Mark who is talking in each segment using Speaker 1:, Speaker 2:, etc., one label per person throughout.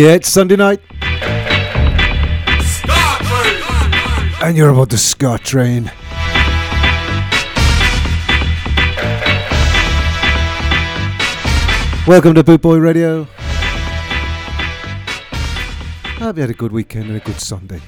Speaker 1: Yeah, it's Sunday night. And you're about the Ska train. Welcome to Boot Boy Radio. I hope you had a good weekend and a good Sunday.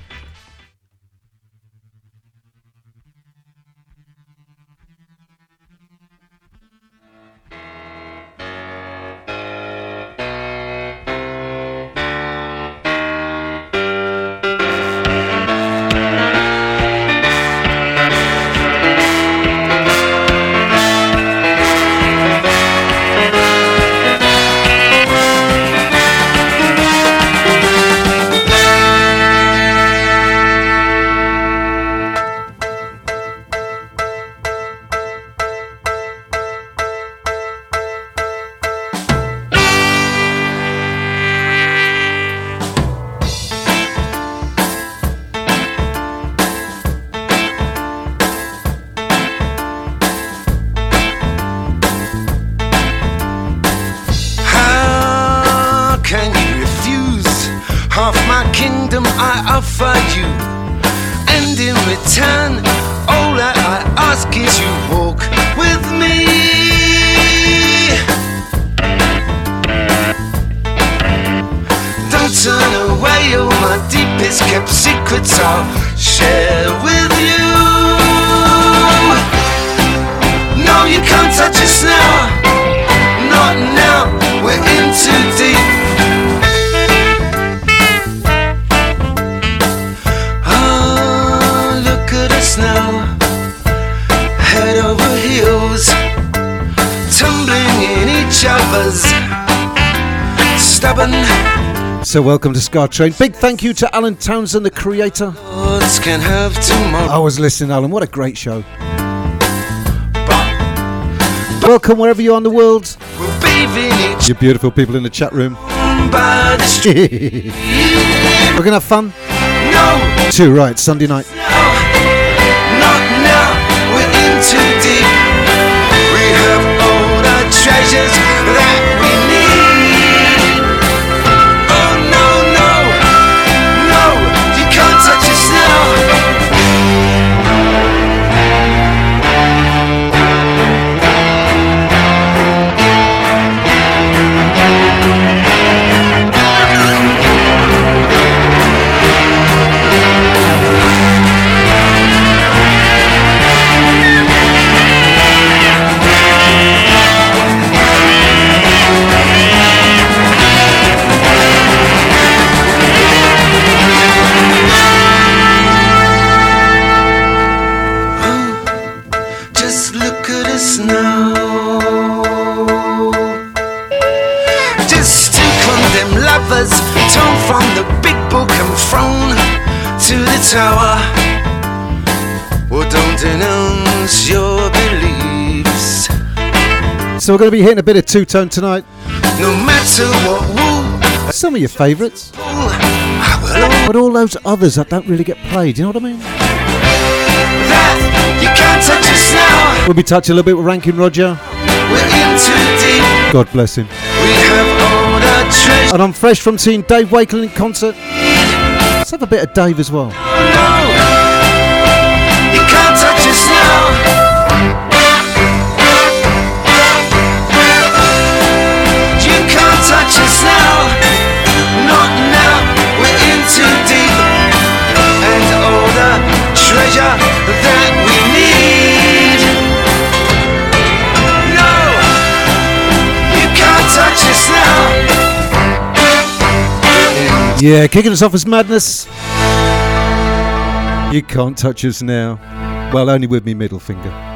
Speaker 1: So, welcome to Ska Train. Big thank you to Alan Townsend, the creator. I was listening, Alan. What a great show. Welcome wherever you are in the world.
Speaker 2: We're bathing each
Speaker 1: You beautiful people in the chat room. We're going to have fun.
Speaker 2: No,
Speaker 1: Too right, Sunday night.
Speaker 2: Not tower. Well, don't denounce your beliefs.
Speaker 1: So, we're going to be hitting a bit of two tone tonight.
Speaker 2: No matter what woo,
Speaker 1: Some of your favourites, but all those others that don't really get played. You know what I mean?
Speaker 2: that you can't touch us now.
Speaker 1: We'll be touching a little bit with Ranking Roger.
Speaker 2: We're in too deep.
Speaker 1: God bless him.
Speaker 2: We have all the.
Speaker 1: And I'm fresh from seeing Dave Wakeling in concert. Let's have a bit of Dave as well.
Speaker 2: No, you can't touch us now. You can't touch us now. Not now. We're in too deep, and all the treasure
Speaker 1: Yeah, kicking us off as madness. You can't touch us now. Well, only with me middle finger.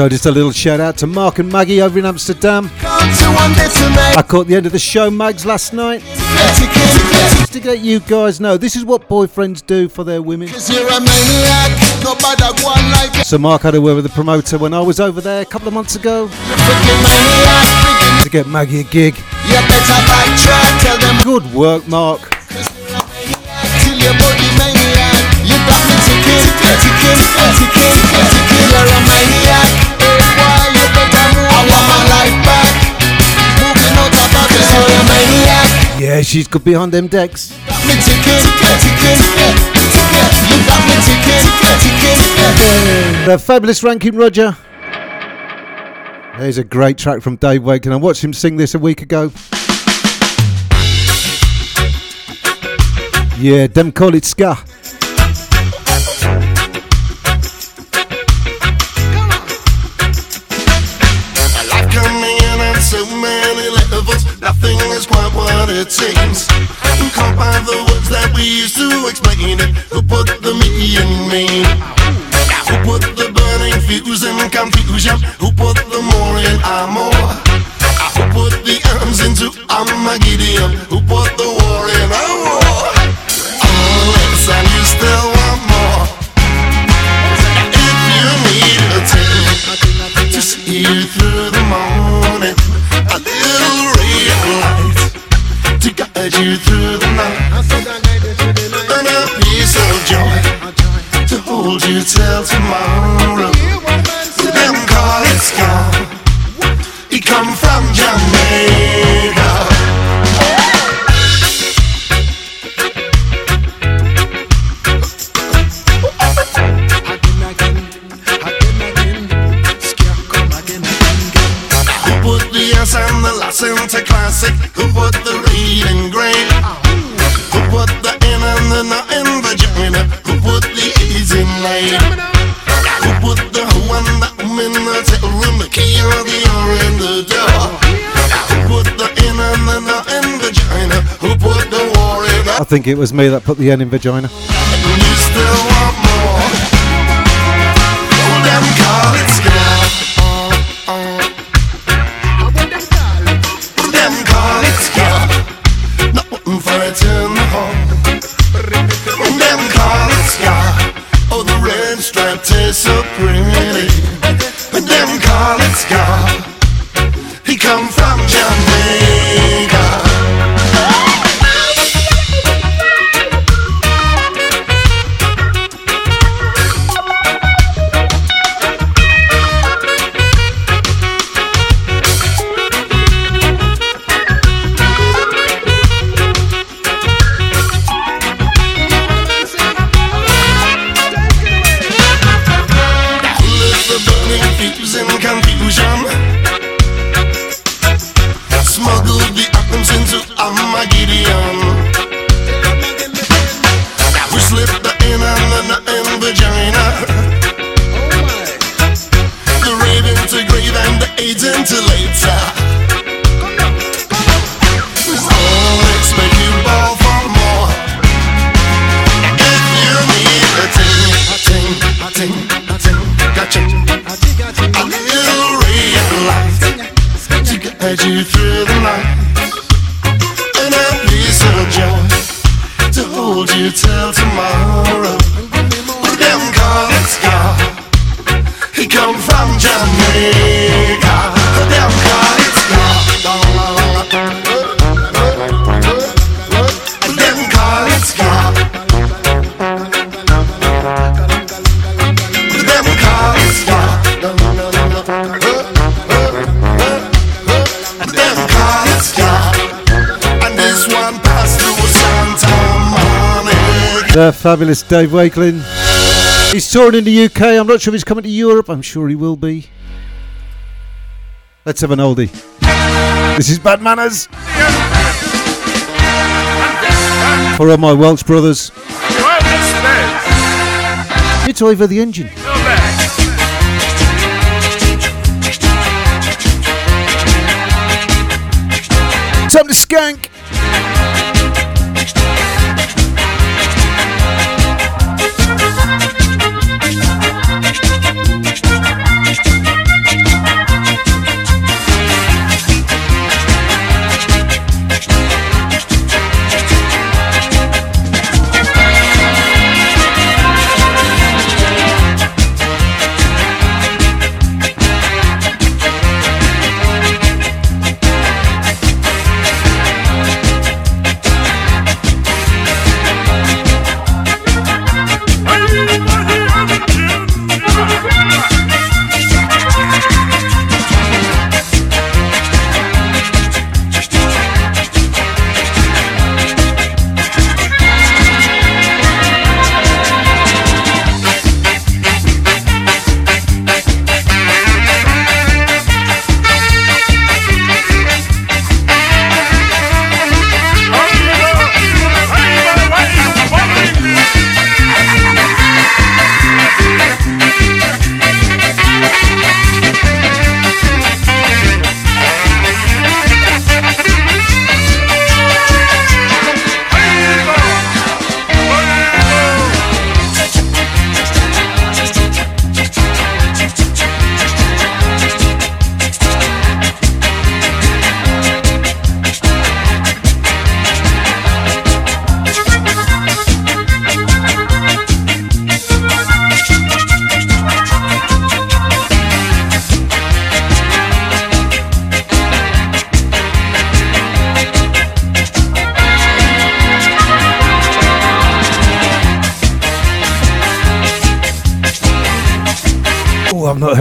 Speaker 3: So
Speaker 1: just a little shout out to Mark and Maggie over in Amsterdam.
Speaker 3: come to one day tonight?
Speaker 1: I caught the end of the show, Mags, last night. Just to let you guys know, this is what boyfriends do for their women.
Speaker 3: Cause you're a maniac, nobody go on like you.
Speaker 1: So Mark had a word with the promoter when I was over there a couple of months ago
Speaker 3: Freaking maniac, freaking.
Speaker 1: to get Maggie a gig.
Speaker 3: You better backtrack,
Speaker 1: Good work, Mark. Yeah, she's good behind them decks. The fabulous Ranking Roger. There's a great track from Dave Wakeling. I watched him sing this a week ago. Yeah, them call it ska.
Speaker 4: It seems. Caught by the words that we used to explain it. Who put the me in me? Who put the burning fuse in confusion? Who put the more in amor? Who put the arms into Armageddon? Who put the war in our guide you through the night, and a piece of joy to hold you till tomorrow. Key or the R in the door? Who put the N and the N in vagina? Who put the war in
Speaker 1: I think it was me that put the N in vagina.
Speaker 4: and you still want more? Call it ska. AIDS later. The
Speaker 1: fabulous Dave Wakeling. He's touring in the UK. I'm not sure if he's coming to Europe. I'm sure he will be. Let's have an oldie. This is Bad Manners. For all my Welsh brothers. It's over the engine. Time to skank.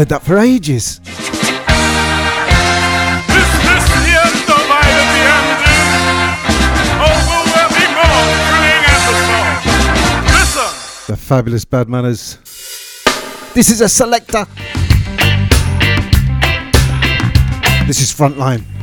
Speaker 1: Heard that for ages. The fabulous Bad Manners. This is a Selecter. This is Frontline.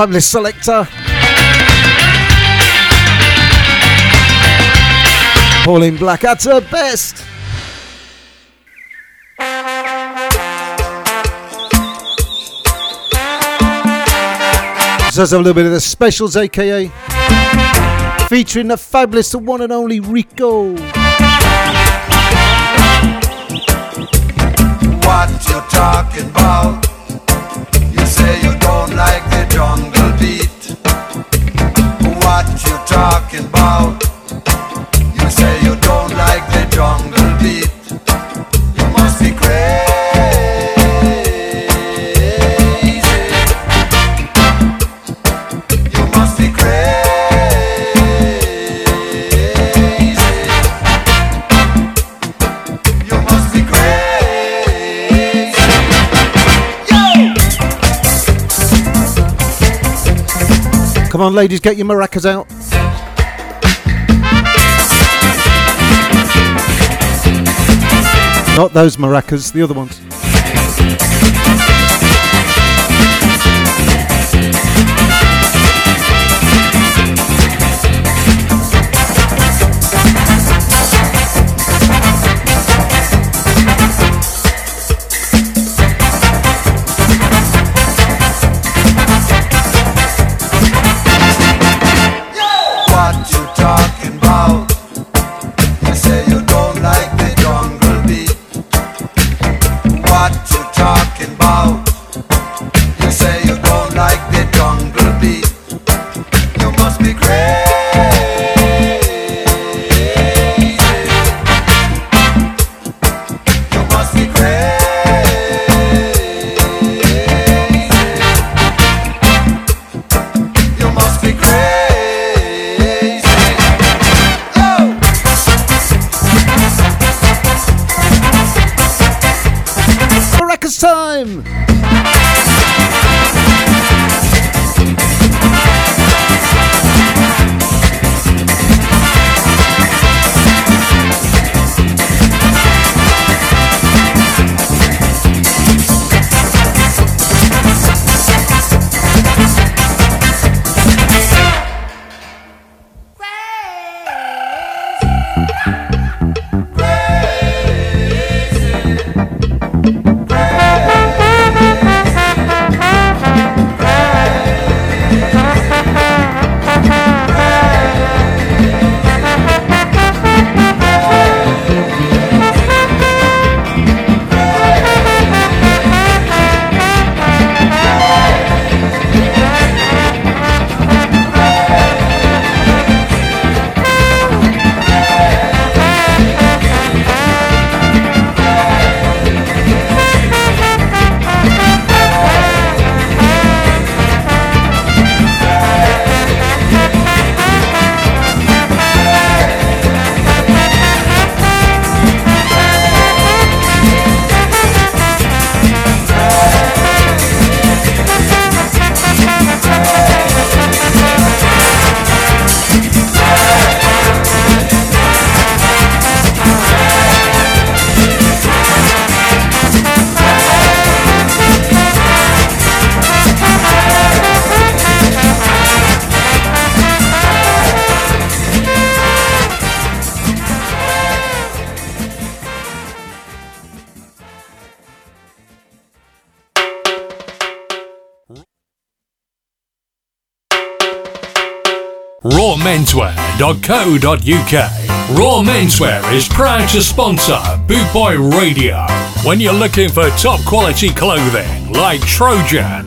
Speaker 1: Fabulous Selecter. Pauline Black at her best. So let's a little bit of the specials, aka featuring the fabulous, the one and only Rico.
Speaker 3: What you talking
Speaker 1: Come on, ladies, get your maracas out. Not those maracas, the other ones.
Speaker 5: rawmenswear.co.uk. Raw Menswear is proud to sponsor Boot Boy Radio. When you're looking for top quality clothing like Trojan,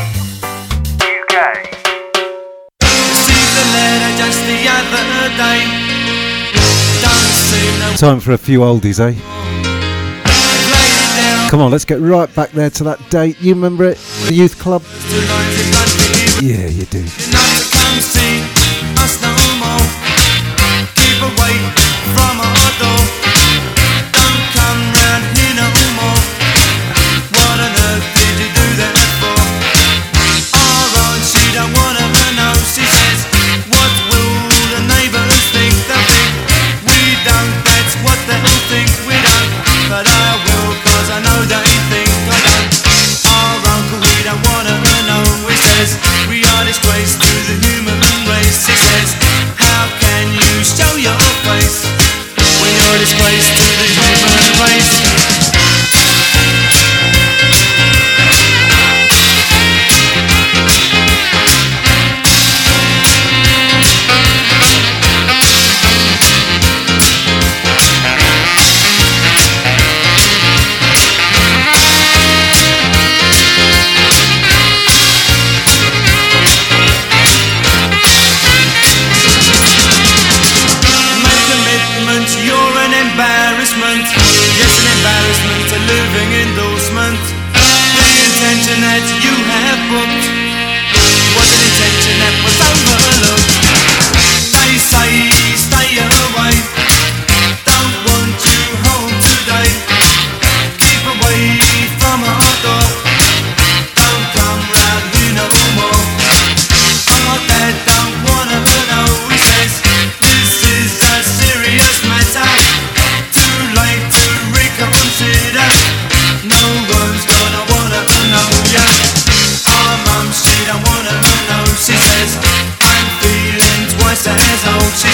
Speaker 1: Time for a few oldies, eh? Come on, let's get right back there to that date. You remember it? The youth club? Yeah, you do.
Speaker 3: To come see us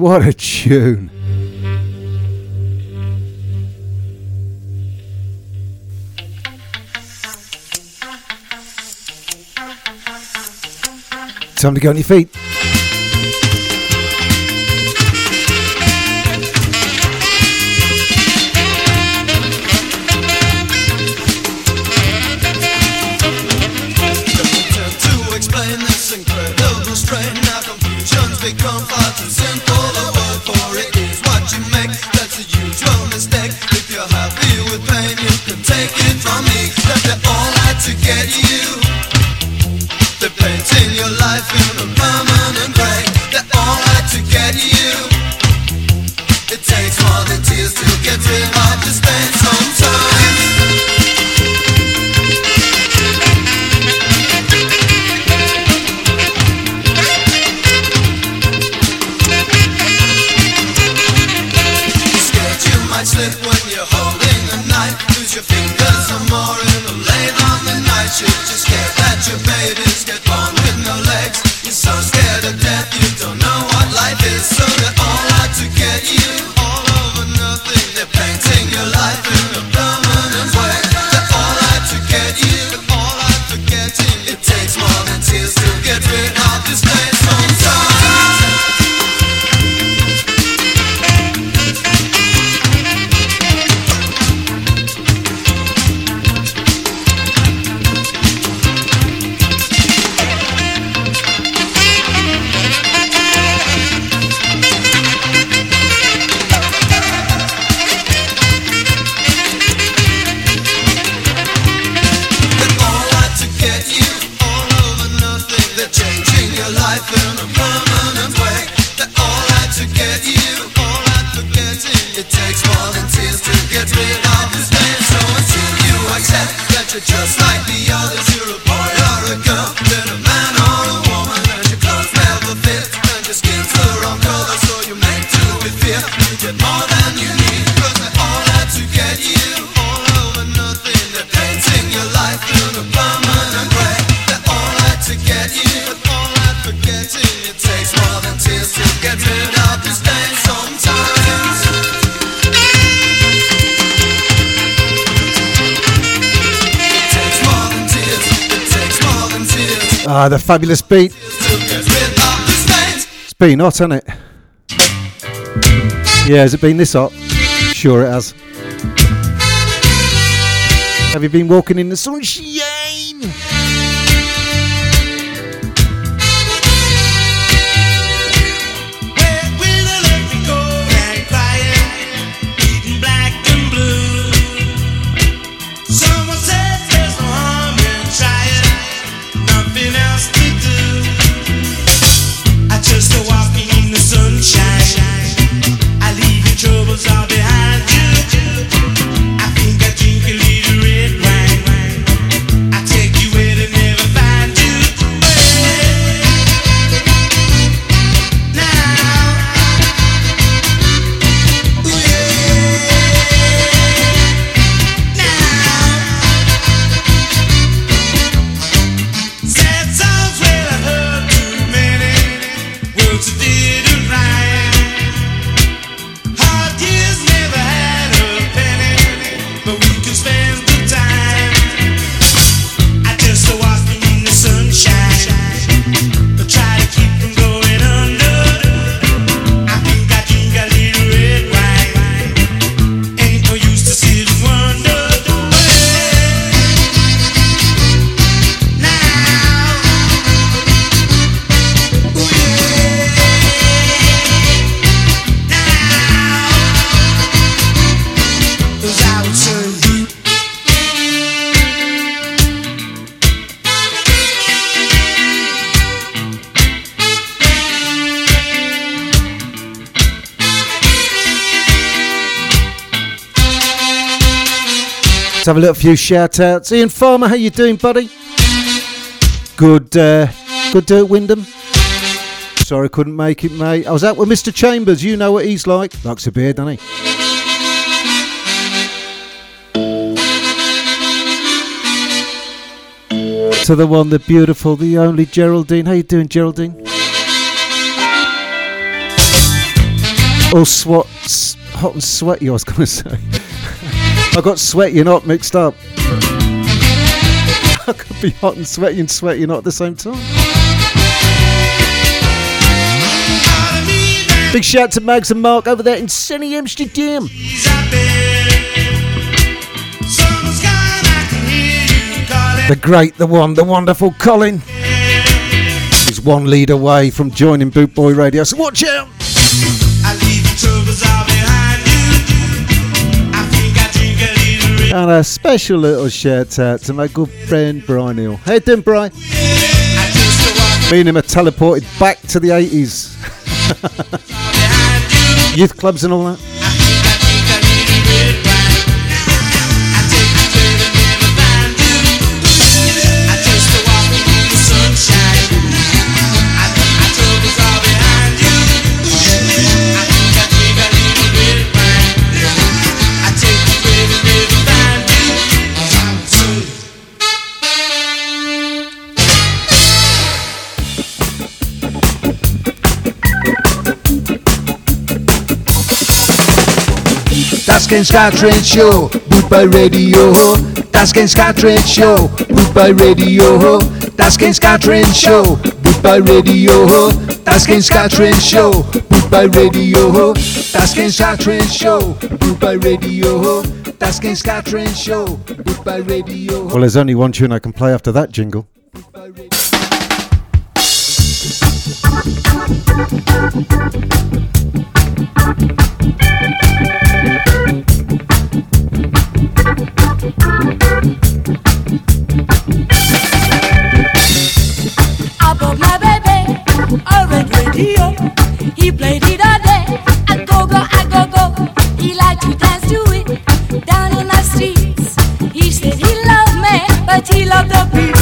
Speaker 3: What a tune. Time to get on your feet.
Speaker 1: Ah, the fabulous beat. It's been hot, hasn't it? Yeah, has it been this hot? Sure it has. Have you been walking in the sunshine? Let's have a little few shout outs. Ian Farmer, how you doing, buddy? Good, uh, good do at Wyndham. Sorry couldn't make it, mate. I was out with Mr. Chambers. You know what he's like. Likes a beer, doesn't he? To the one, the beautiful, the only Geraldine. How you doing, Geraldine? All swat, hot and sweaty. I was going to say. I got sweaty and hot mixed up. I could be hot and sweaty and sweaty and hot at the same time. Big shout to Mags and Mark over there in sunny Amsterdam. The great, the one, the wonderful Colin. He's one lead away from joining Boot Boy Radio, so watch out! And a special little shout out to my good friend Brian Hill. Hey, doing, Brian? Me and him are teleported back to the 80s. Youth clubs and all that.
Speaker 6: Daz Kane Ska Train Show, Boot Boy Radio. Daz Kane Ska Train Show, Boot Boy Radio. Daz Kane
Speaker 3: Ska Train Show, Boot Boy Radio. Daz Kane Ska Train Show, Boot Boy Radio. Daz Kane Ska Train Show, Boot Boy Radio. Daz Kane Ska Train Show, Boot Boy Radio.
Speaker 1: Well, there's only one tune I can play after that jingle.
Speaker 7: He played it all day. I go, go, I go, go. He likes to dance to it down on the streets. He said he loved me, but he loved the beach.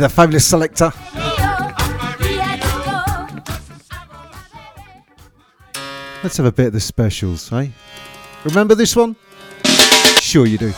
Speaker 7: the
Speaker 8: fabulous Selecter. Let's have a bit of the specials, eh? Remember this one? Sure you do.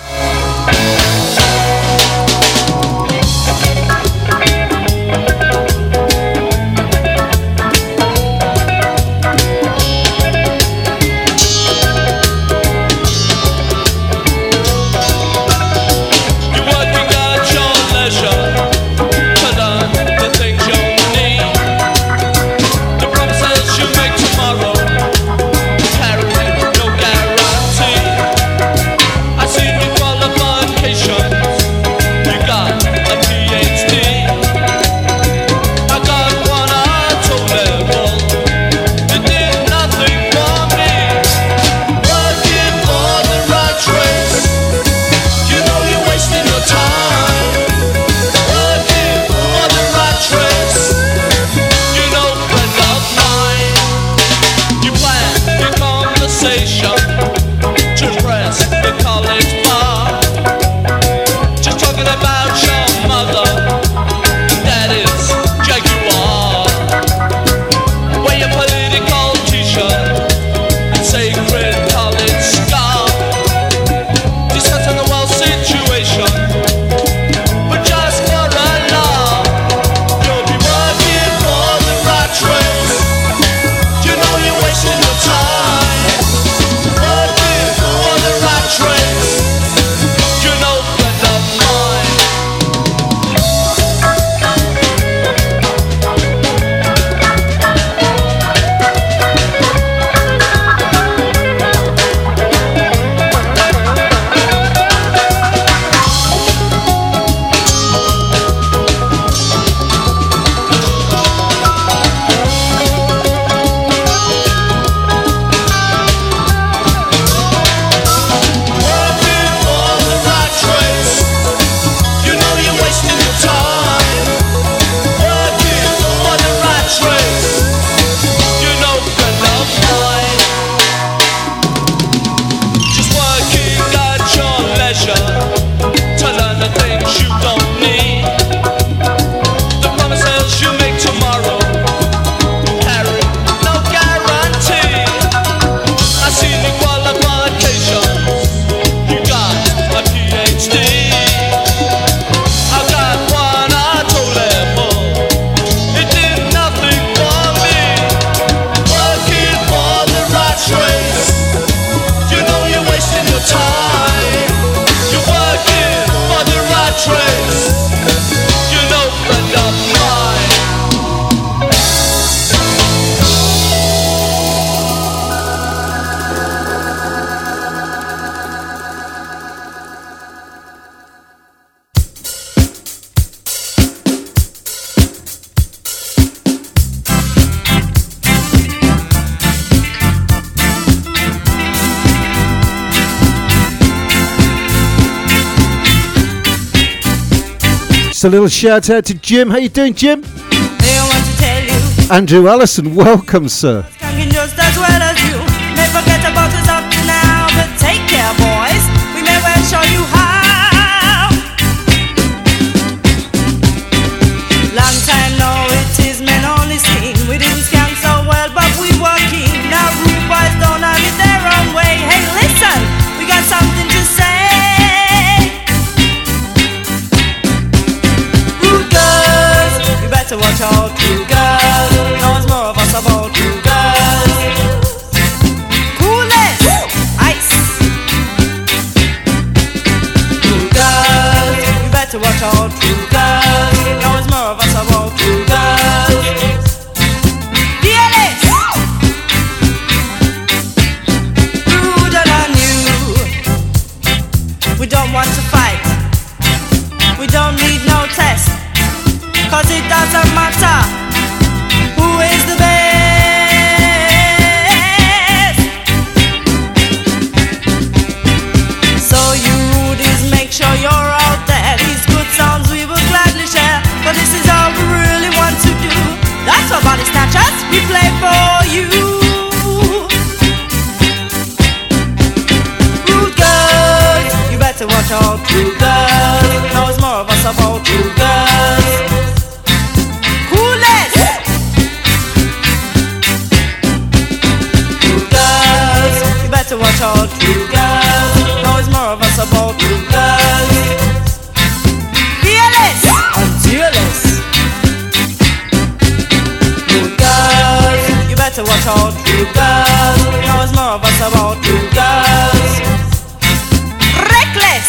Speaker 1: Just a
Speaker 8: little shout out to Jim. How you doing, Jim? Andrew Allison, welcome, sir.
Speaker 9: prova sabão about girls. Reckless.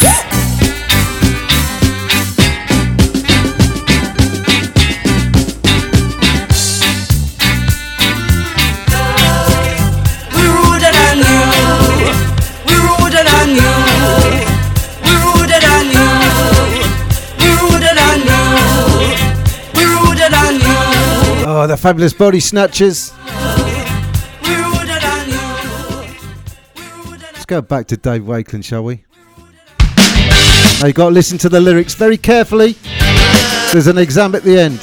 Speaker 9: We ruder than you. We ruder than you. We ruder than you. We ruder than you. We ruder than you.
Speaker 4: Oh, the fabulous body snatchers. go back to Dave Wakeling, shall we? Now you've got to listen to the lyrics very carefully. There's an exam at the end.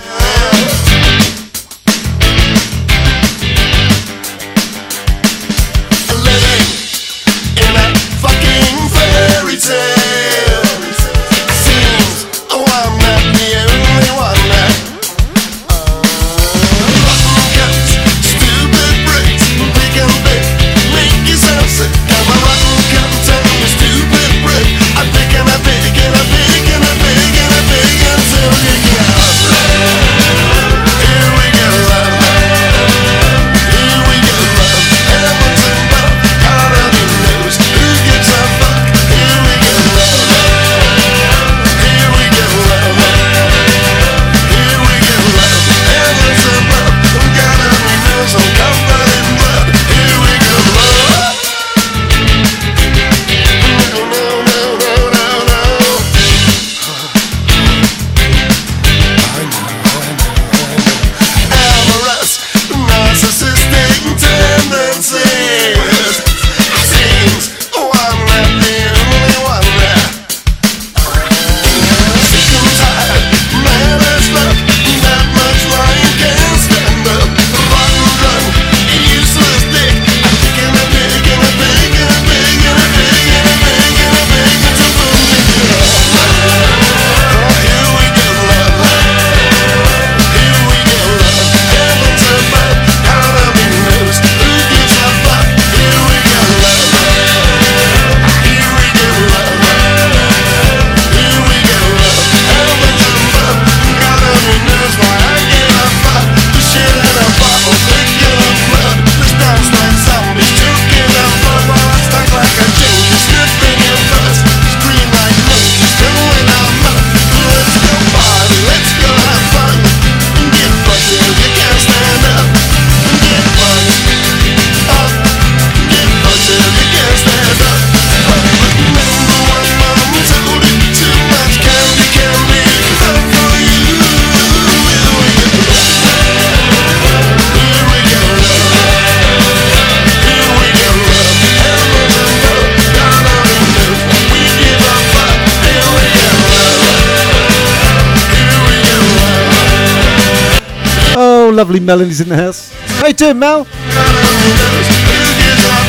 Speaker 4: lovely Melanie's in the house. How you doing, Mel?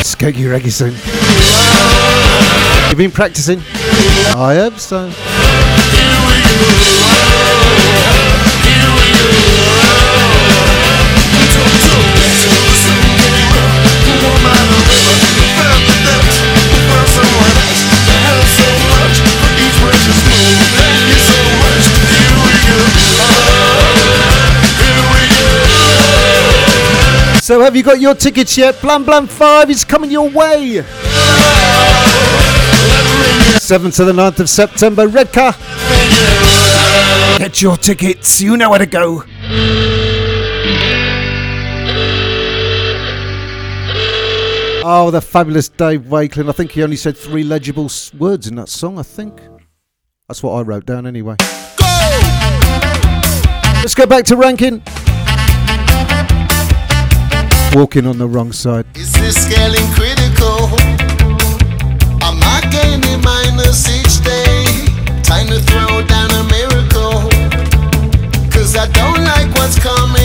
Speaker 4: Skokie Reggae soon. You've been practicing? I hope so. So have you got your tickets yet? Blam Blam 5 is coming your way. 7th to the 9th of September, Redcar. Get your tickets, you know where to go. Oh, the fabulous Dave Wakeling. I think he only said three legible words in that song, I think. That's what I wrote down anyway. Go! Let's go back to ranking. Walking on the wrong side.
Speaker 3: Is this scaling critical? Am I gaining minus each day? Time to throw down a miracle. Cause I don't like what's coming.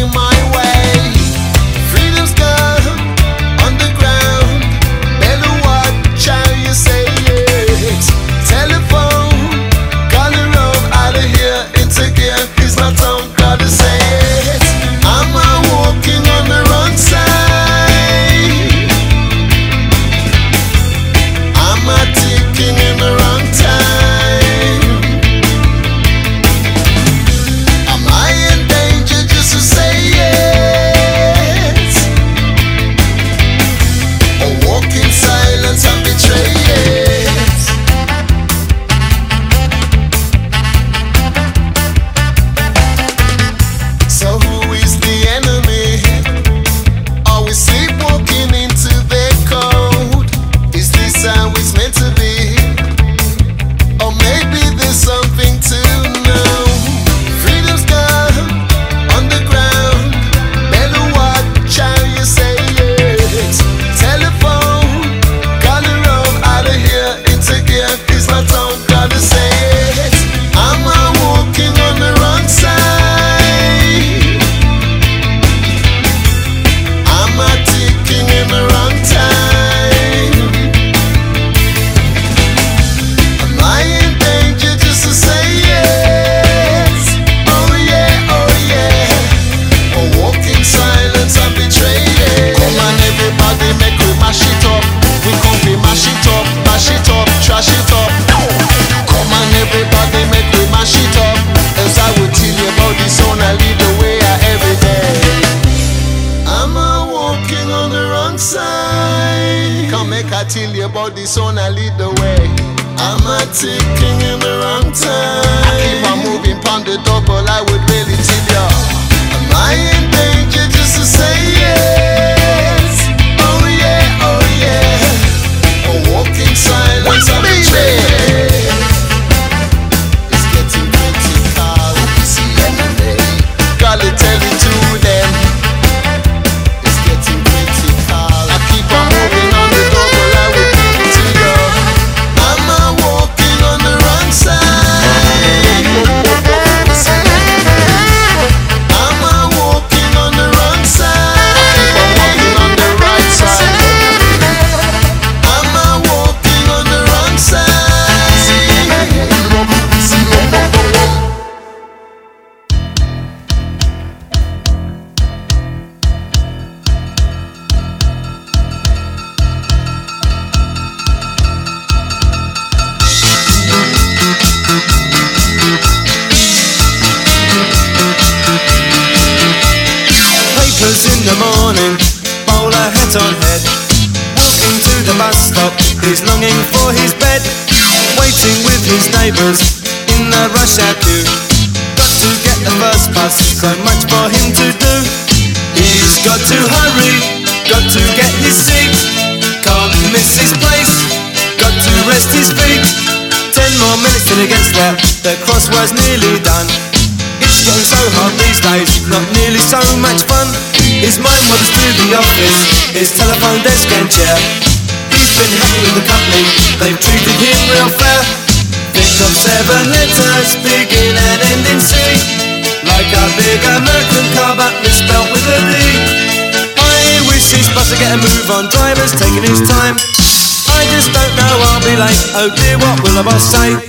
Speaker 10: Oh
Speaker 11: dear, what will I say?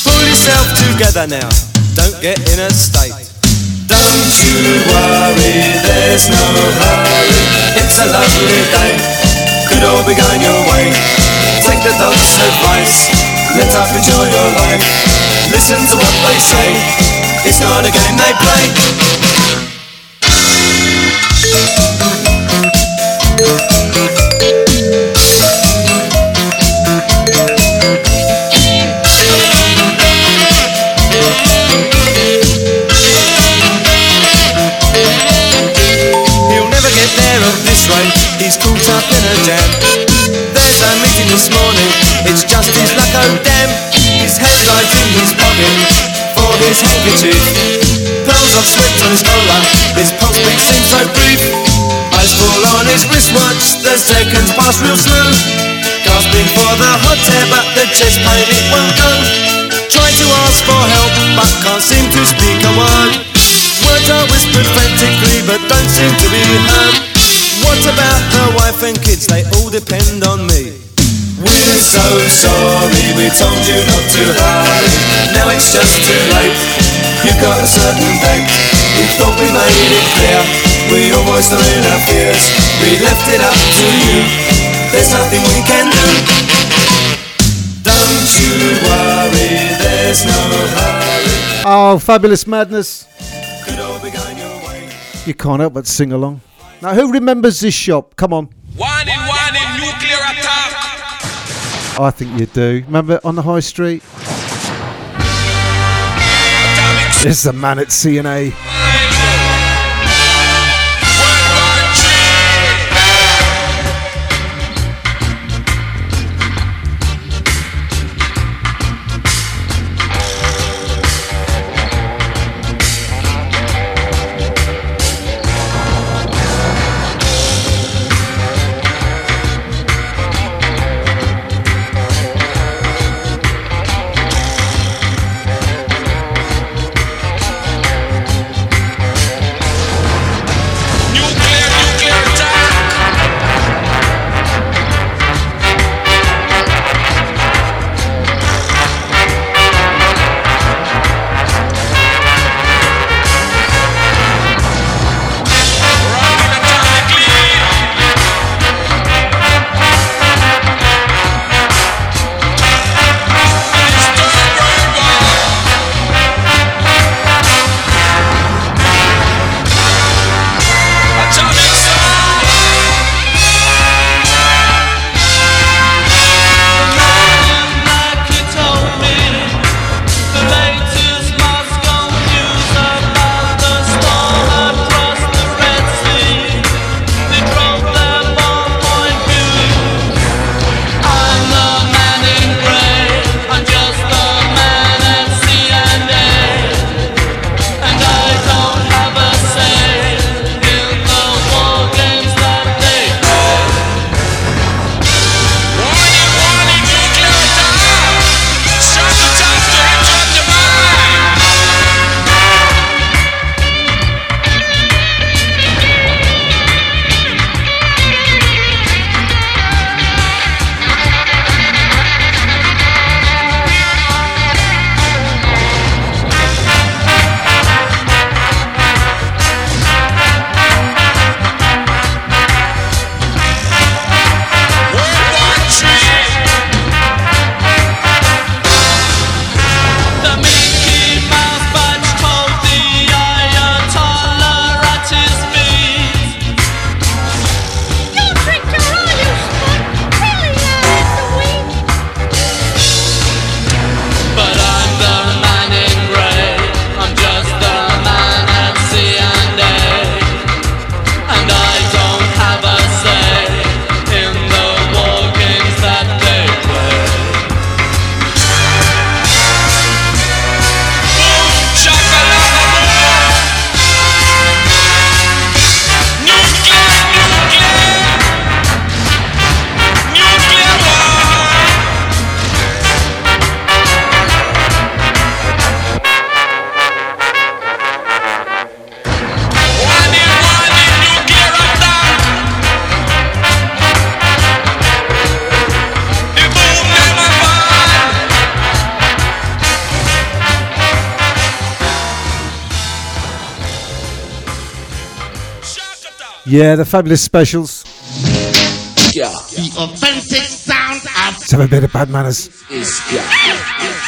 Speaker 11: Pull yourself together now, don't get in a state. Don't you worry, there's no hurry. It's a lovely day, could all be going your way. Take the dog's advice, let up enjoy your life. Listen to what they say, it's not a game they play. His wristwatch, the seconds pass real slow. Gasping for the hot air, but the chest pain it won't go. Try to ask for help, but can't seem to speak a word. Words are whispered frantically, but don't seem to be heard. What about the wife and kids? They all depend on me. We're so sorry, we told you not to hurry. Now it's just too late. You've got a certain date. We thought we made it clear. We almost are in our fears. We left it up to you. There's nothing we can do. Don't you worry, there's no hurry.
Speaker 1: Oh, fabulous madness.
Speaker 11: Could all be going your way.
Speaker 1: You can't help but sing along. Now, who remembers this shop? Come on.
Speaker 12: Warning, warning, nuclear attack.
Speaker 1: I think you do. Remember on the high street?
Speaker 12: Atomic
Speaker 1: There's the man at CNA.
Speaker 7: Yeah, the fabulous specials.
Speaker 13: Yeah. The authentic sound of.
Speaker 7: Let's have a bit of bad manners.
Speaker 13: Is, yeah.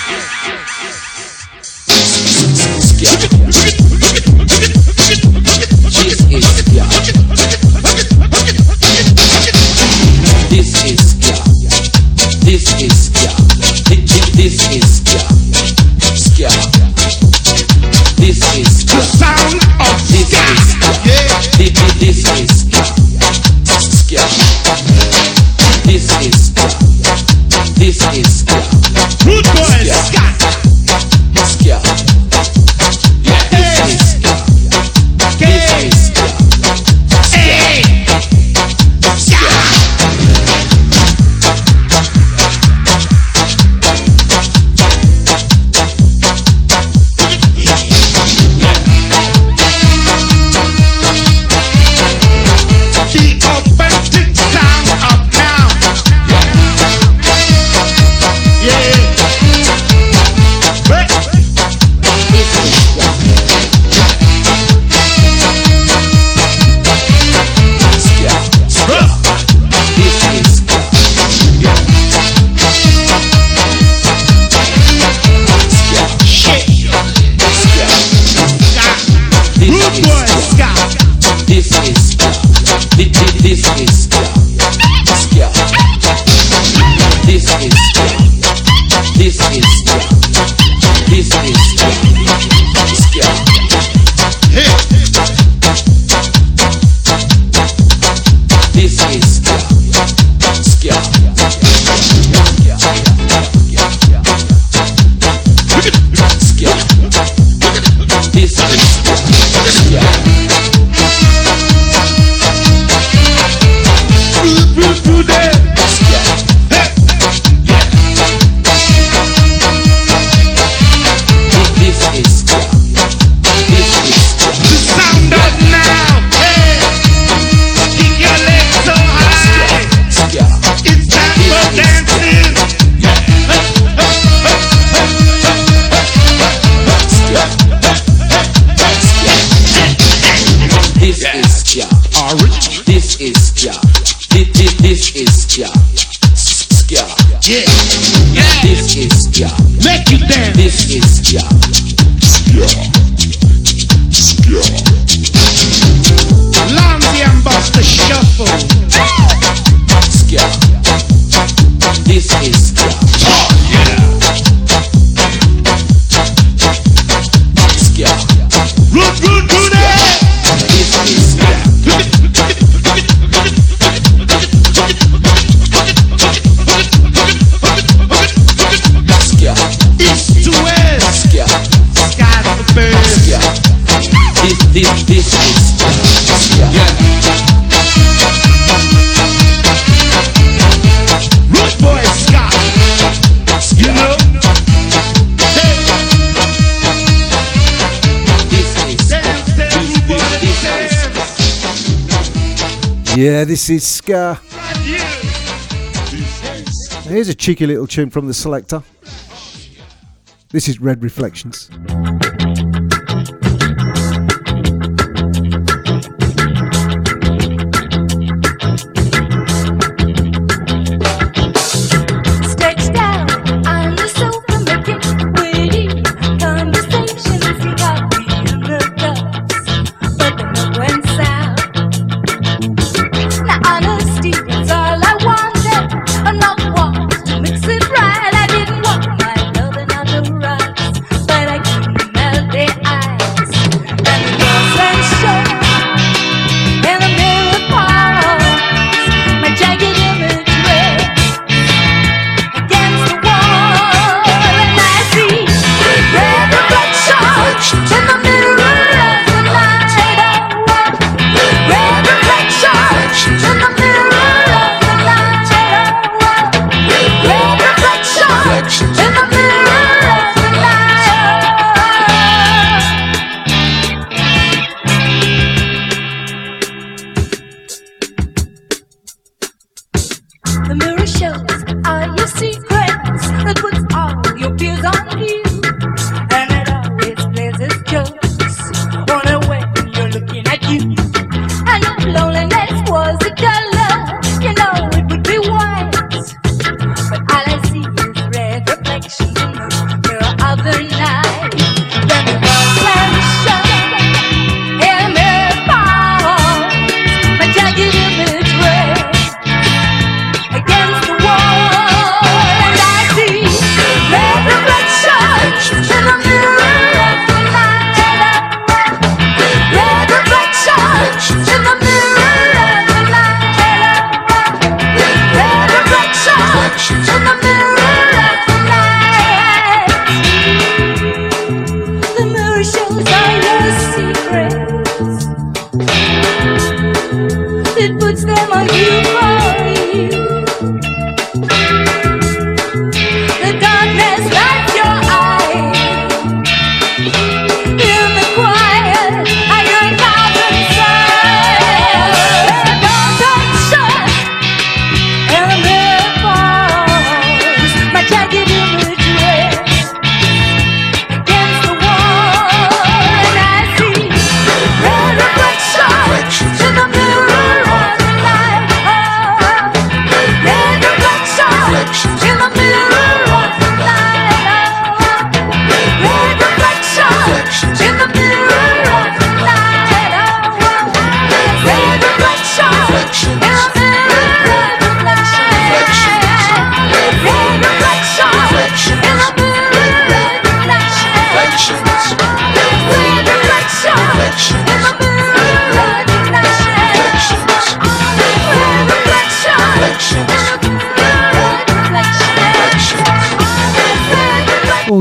Speaker 13: Yeah, this is
Speaker 7: Ska. Here's a cheeky little tune from the Selecter. This is Red Reflections.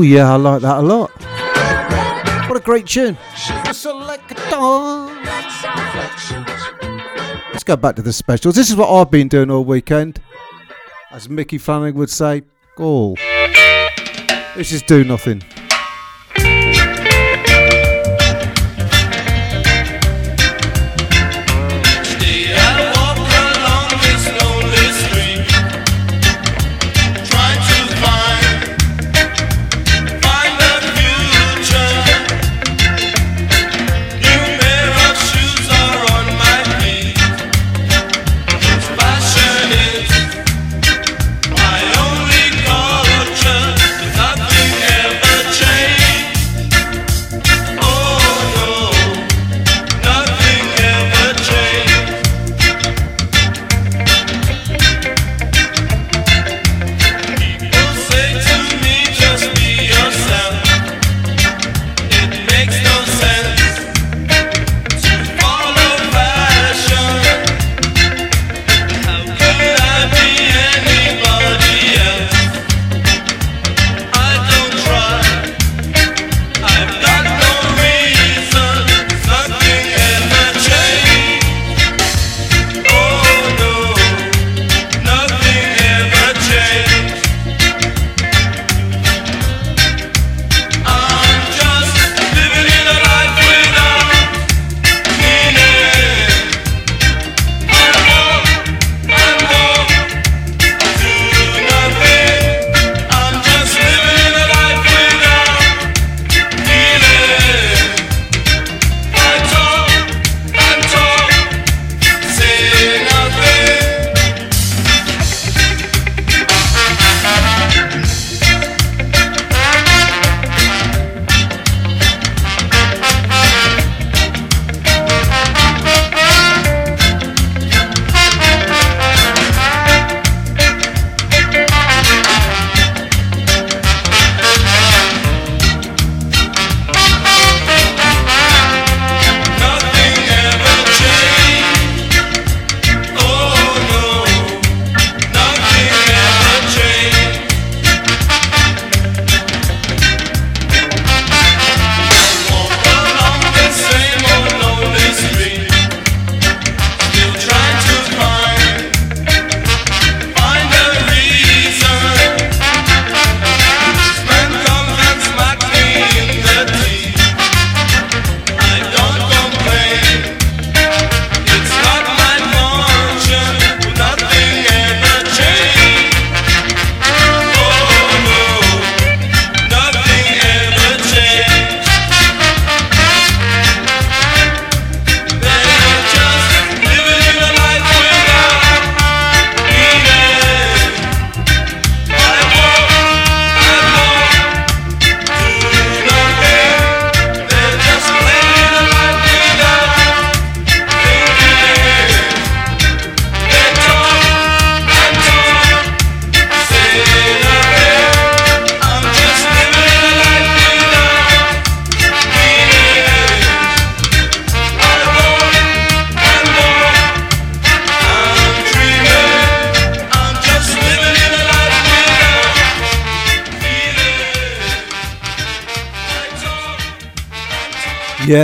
Speaker 8: Yeah, I like that a lot. What a great tune. Let's go back to the specials. This is what I've been doing all weekend. As Micky Flanagan would say, oh, this is do. Nothing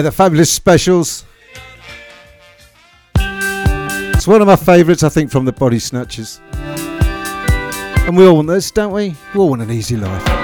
Speaker 8: Yeah, the fabulous specials. It's one of my favourites, I think, from the Body Snatchers.
Speaker 9: And we all want this, don't we? We all want an easy life.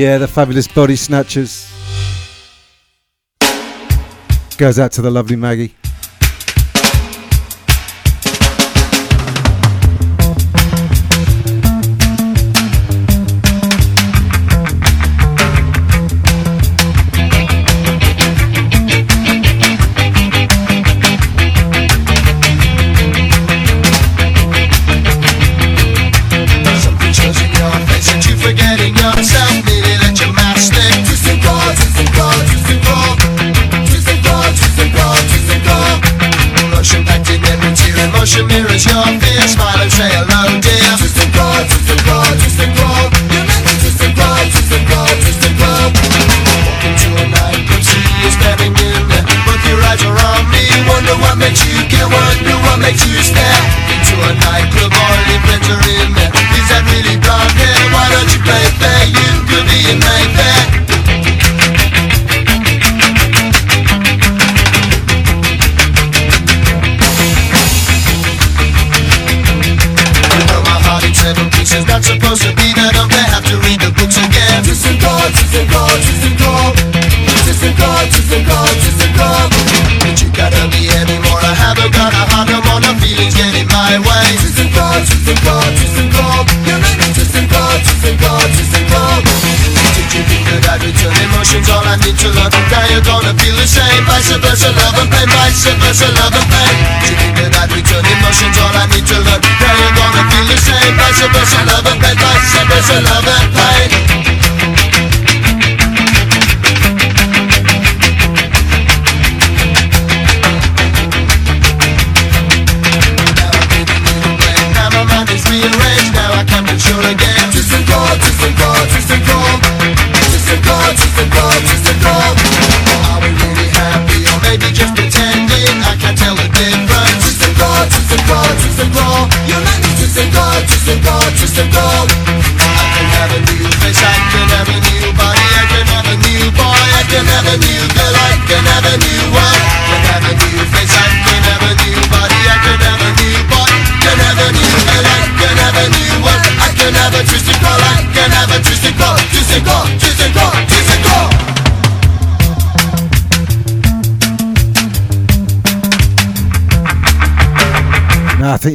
Speaker 9: Yeah, the fabulous Body Snatchers. Goes out to the lovely Maggie.
Speaker 3: your face. Simplest another thing. To think that I return emotions All I need to learn. Now you're gonna feel the same. Simplest another thing Simplest love and.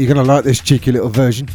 Speaker 3: you're going to like this cheeky little version.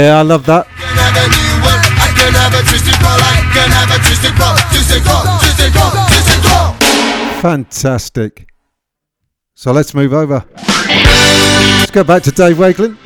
Speaker 3: Yeah, I love that. Fantastic. So let's move over. Let's go back to Dave Wakeling.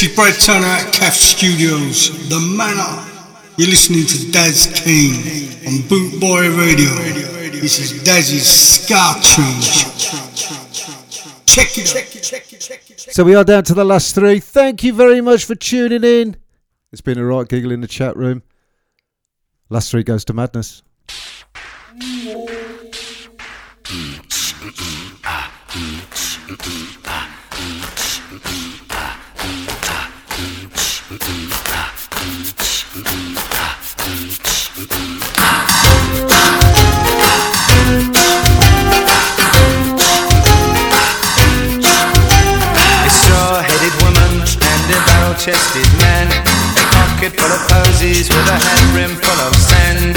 Speaker 14: This is Brad Turner at CAF Studios, The Manor. You're listening to Daz Kane on Boot Boy Radio. This is Daz's Ska Train. Check it out.
Speaker 1: So we are down to the last three. Thank you very much for tuning in. It's been a right giggle in the chat room. Last three goes to madness.
Speaker 11: Mm. A barrel-chested man. A pocket full of posies with a hat brim full of sand.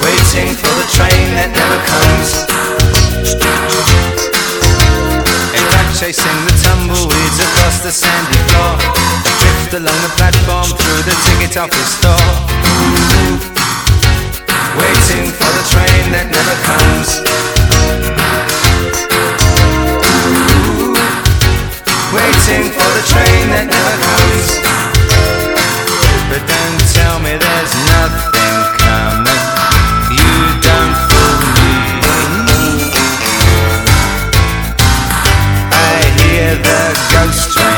Speaker 11: Waiting for the train that never comes. A rat chasing the tumbleweeds across the sandy floor. Drift along the platform through the ticket office. Ooh. Waiting for the train that never comes. Waiting for the train that never comes. But don't tell me there's nothing coming. You don't fool me. I hear the ghost train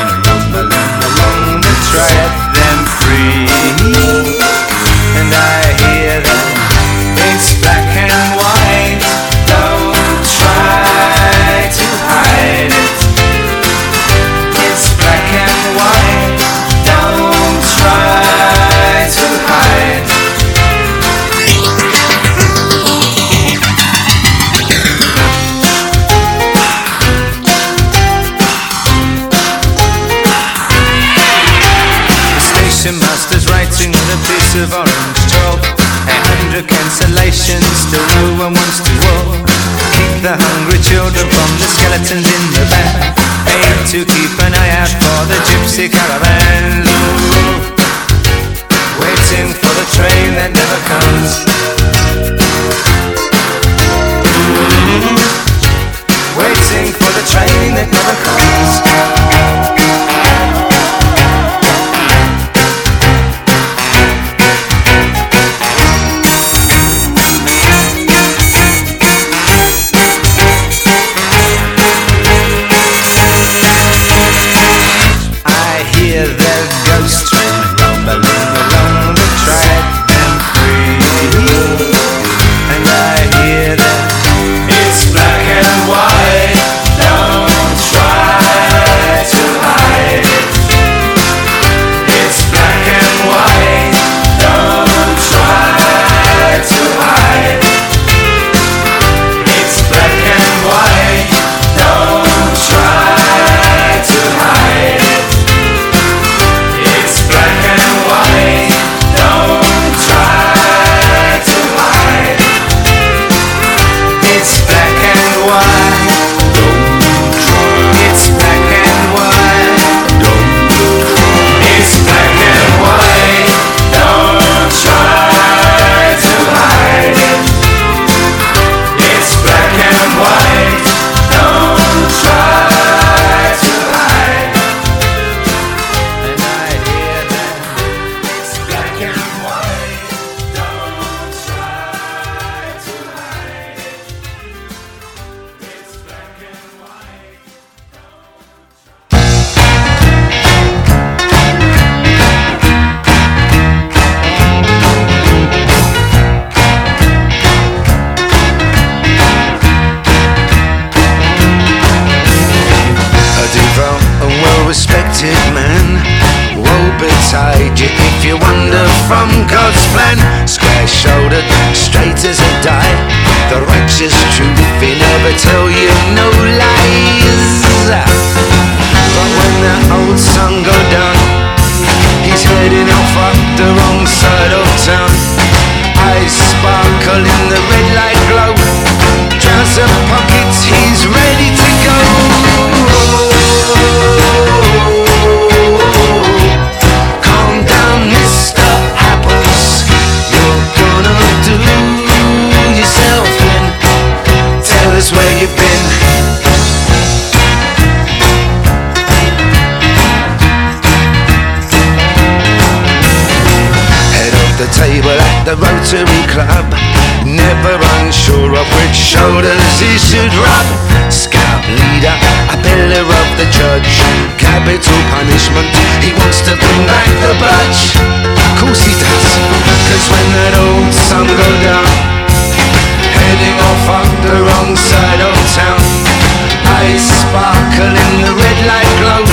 Speaker 11: cancellations to woo and wants to walk. Keep the hungry children from the skeletons in the back. Aim to keep an eye out for the gypsy caravan. Ooh. Waiting for the train that never comes.
Speaker 2: curb, unsure of which shoulders he should rub. Scout leader, a pillar of the church. Capital punishment, he wants to bring back the bludge. Of course he does, cause when that old sun go down, heading off on the wrong side of town, eyes sparkle in the red light glow.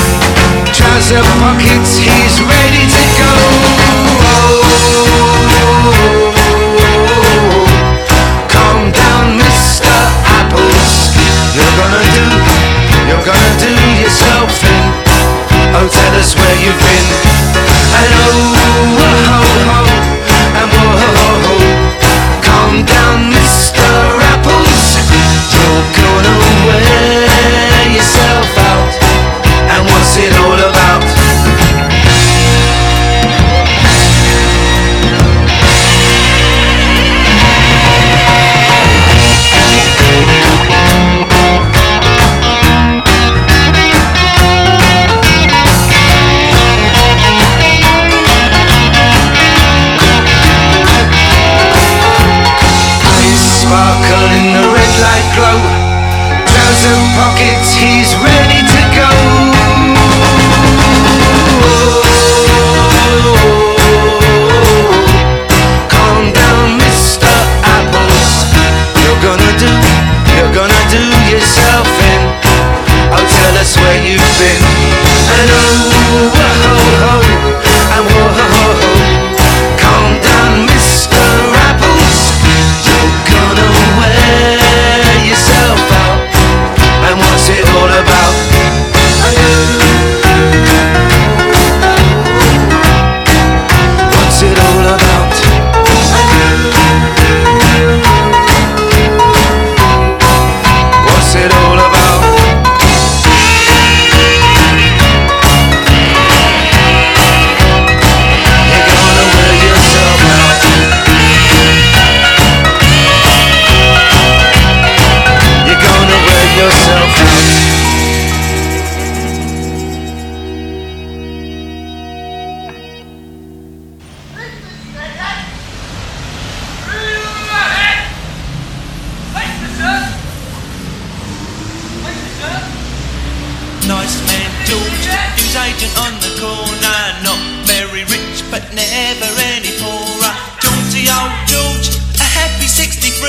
Speaker 2: Trouser pockets, he's ready to go. tell us where you've been. And oh, oh.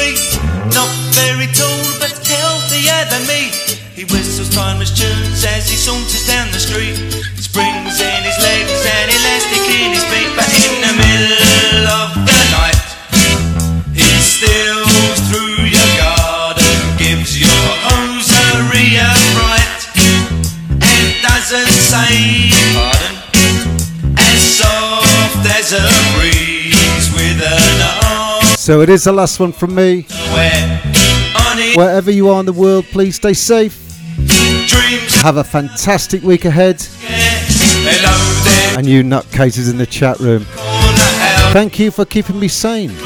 Speaker 11: tree. Not very tall, but healthier than me. He whistles timeless tunes as he saunters down the street.
Speaker 1: So it is the last one from me. Wherever you are in the world, please stay safe. Have a fantastic week ahead. And you nutcases in the chat room. Thank you for keeping me sane.
Speaker 11: Read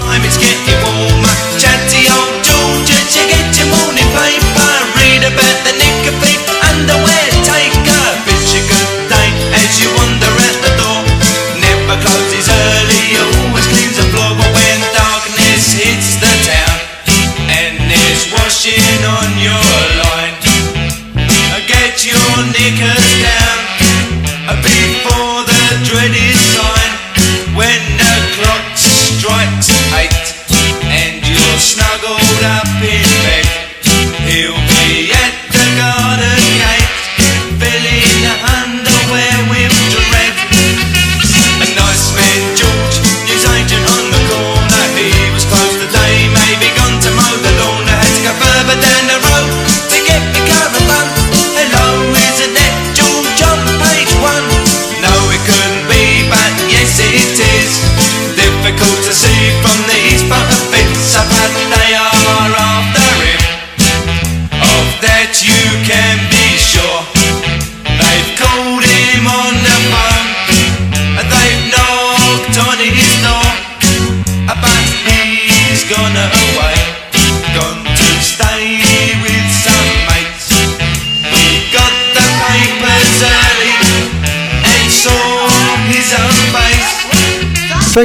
Speaker 11: about the your knickers down before the dread is.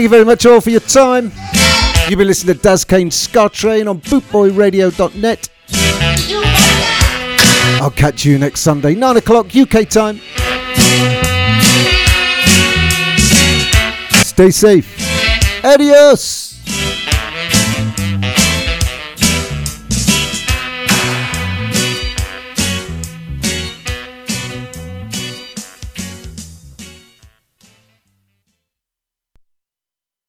Speaker 1: Thank you very much all for your time. You've been listening to Daz Kane Ska Train on bootboyradio.net. I'll catch you next Sunday, 9 o'clock UK time. Stay safe. Adios.